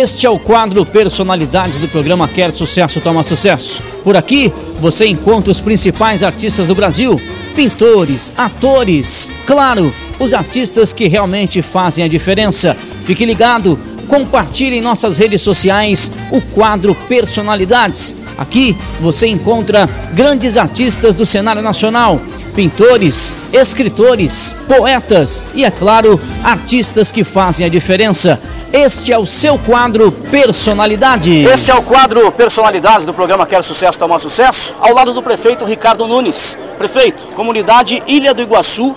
Este é o quadro Personalidades do programa Quer Sucesso Toma Sucesso. Por aqui você encontra os principais artistas do Brasil, pintores, atores, claro, os artistas que realmente fazem a diferença. Fique ligado, compartilhe em nossas redes sociais o quadro Personalidades. Aqui você encontra grandes artistas do cenário nacional, pintores, escritores, poetas e, é claro, artistas que fazem a diferença. Este é o seu quadro Personalidades. Este é o quadro Personalidades do programa Quero Sucesso, Tomar Sucesso, ao lado do prefeito Ricardo Nunes. Prefeito, comunidade Ilha do Iguaçu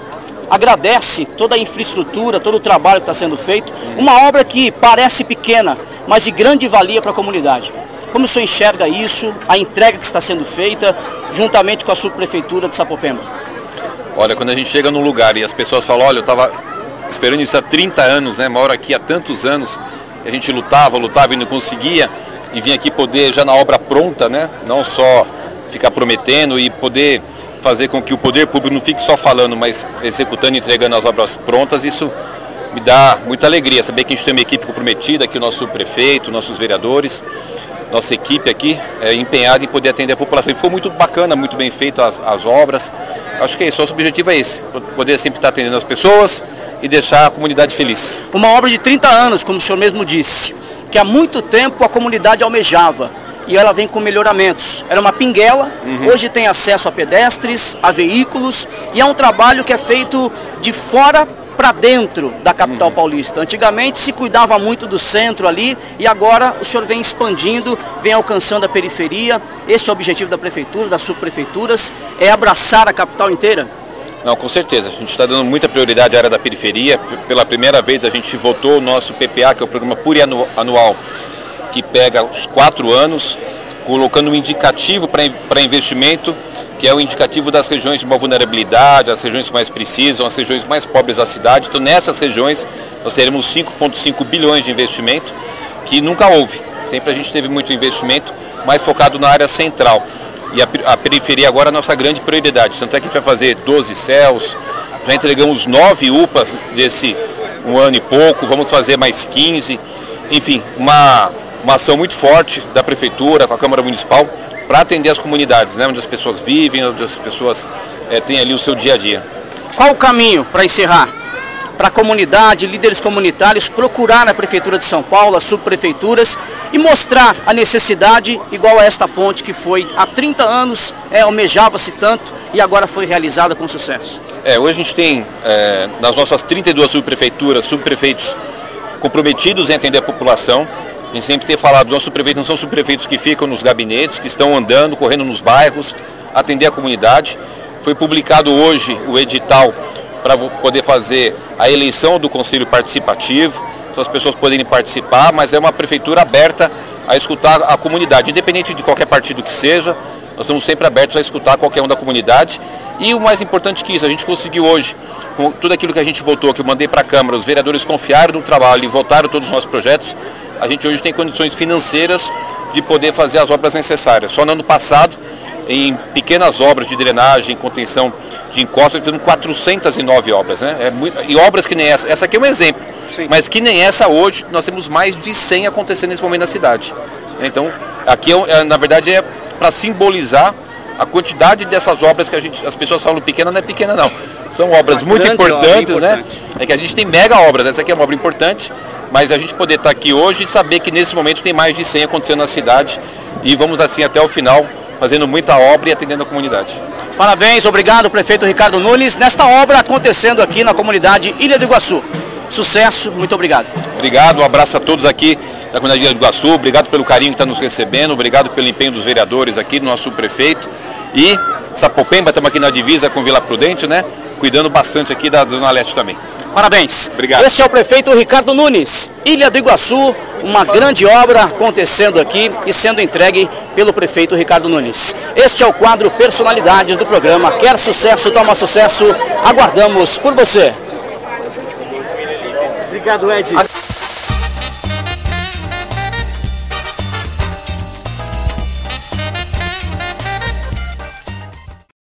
agradece toda a infraestrutura, todo o trabalho que está sendo feito. Uma obra que parece pequena, mas de grande valia para a comunidade. Como o senhor enxerga isso, a entrega que está sendo feita, juntamente com a subprefeitura de Sapopemba? Olha, quando a gente chega num lugar e as pessoas falam, olha, eu estava esperando isso há 30 anos, né? Moro aqui há tantos anos, a gente lutava, lutava e não conseguia, e vim aqui poder já na obra pronta, né? Não só ficar prometendo e poder fazer com que o poder público não fique só falando, mas executando e entregando as obras prontas, isso me dá muita alegria, saber que a gente tem uma equipe comprometida, aqui o nosso prefeito, nossos vereadores, nossa equipe aqui é empenhada em poder atender a população. E foi muito bacana, muito bem feito as, as obras. Acho que é isso, nosso objetivo é esse, poder sempre estar atendendo as pessoas e deixar a comunidade feliz. Uma obra de 30 anos, como o senhor mesmo disse, que há muito tempo a comunidade almejava e ela vem com melhoramentos. Era uma pinguela, uhum. hoje tem acesso a pedestres, a veículos e é um trabalho que é feito de fora para dentro da capital uhum. paulista. Antigamente se cuidava muito do centro ali e agora o senhor vem expandindo, vem alcançando a periferia. Este é o objetivo da prefeitura, das subprefeituras, é abraçar a capital inteira. Não, com certeza. A gente está dando muita prioridade à área da periferia. Pela primeira vez a gente votou o nosso PPA, que é o programa plurianual, que pega os quatro anos, colocando um indicativo para investimento que é o indicativo das regiões de maior vulnerabilidade, as regiões que mais precisam, as regiões mais pobres da cidade. Então, nessas regiões, nós teremos 5,5 bilhões de investimento, que nunca houve. Sempre a gente teve muito investimento, mais focado na área central. E a, periferia agora é a nossa grande prioridade. Tanto é que a gente vai fazer 12 céus, já entregamos 9 UPAs desse um ano e pouco, vamos fazer mais 15. Enfim, uma, uma ação muito forte da Prefeitura, com a Câmara Municipal, para atender as comunidades, né, onde as pessoas vivem, onde as pessoas é, têm ali o seu dia a dia. Qual o caminho para encerrar? Para a comunidade, líderes comunitários procurar na Prefeitura de São Paulo, as subprefeituras e mostrar a necessidade igual a esta ponte que foi há 30 anos, é, almejava-se tanto e agora foi realizada com sucesso. É, hoje a gente tem é, nas nossas 32 subprefeituras, subprefeitos comprometidos em atender a população, a gente sempre tem falado, os nossos prefeitos não são subprefeitos que ficam nos gabinetes, que estão andando, correndo nos bairros, atender a comunidade. Foi publicado hoje o edital para poder fazer a eleição do Conselho Participativo, então as pessoas poderem participar, mas é uma prefeitura aberta a escutar a comunidade, independente de qualquer partido que seja, nós estamos sempre abertos a escutar qualquer um da comunidade. E o mais importante que isso, a gente conseguiu hoje, com tudo aquilo que a gente votou, que eu mandei para a Câmara, os vereadores confiaram no trabalho e votaram todos os nossos projetos, a gente hoje tem condições financeiras de poder fazer as obras necessárias. Só no ano passado, em pequenas obras de drenagem, contenção de encostas, fizemos 409 obras. Né? É muito, e obras que nem essa. Essa aqui é um exemplo. Sim. Mas que nem essa hoje, nós temos mais de 100 acontecendo nesse momento na cidade. Então, aqui, é, é na verdade, é para simbolizar a quantidade dessas obras que a gente, as pessoas falam pequena, não é pequena não. São obras uma muito importantes, obra, né? É que a gente tem mega obras, essa aqui é uma obra importante, mas a gente poder estar aqui hoje e saber que nesse momento tem mais de 100 acontecendo na cidade e vamos assim até o final, fazendo muita obra e atendendo a comunidade. Parabéns, obrigado prefeito Ricardo Nunes, nesta obra acontecendo aqui na comunidade Ilha do Iguaçu. Sucesso, muito obrigado. Obrigado, um abraço a todos aqui da comunidade do Iguaçu, obrigado pelo carinho que está nos recebendo, obrigado pelo empenho dos vereadores aqui, do nosso prefeito. E Sapopemba, estamos aqui na divisa com Vila Prudente, né? Cuidando bastante aqui da Zona Leste também. Parabéns. Obrigado. Este é o prefeito Ricardo Nunes, Ilha do Iguaçu, uma grande obra acontecendo aqui e sendo entregue pelo prefeito Ricardo Nunes. Este é o quadro Personalidades do programa Quer Sucesso, Toma Sucesso. Aguardamos por você. Obrigado, Ed.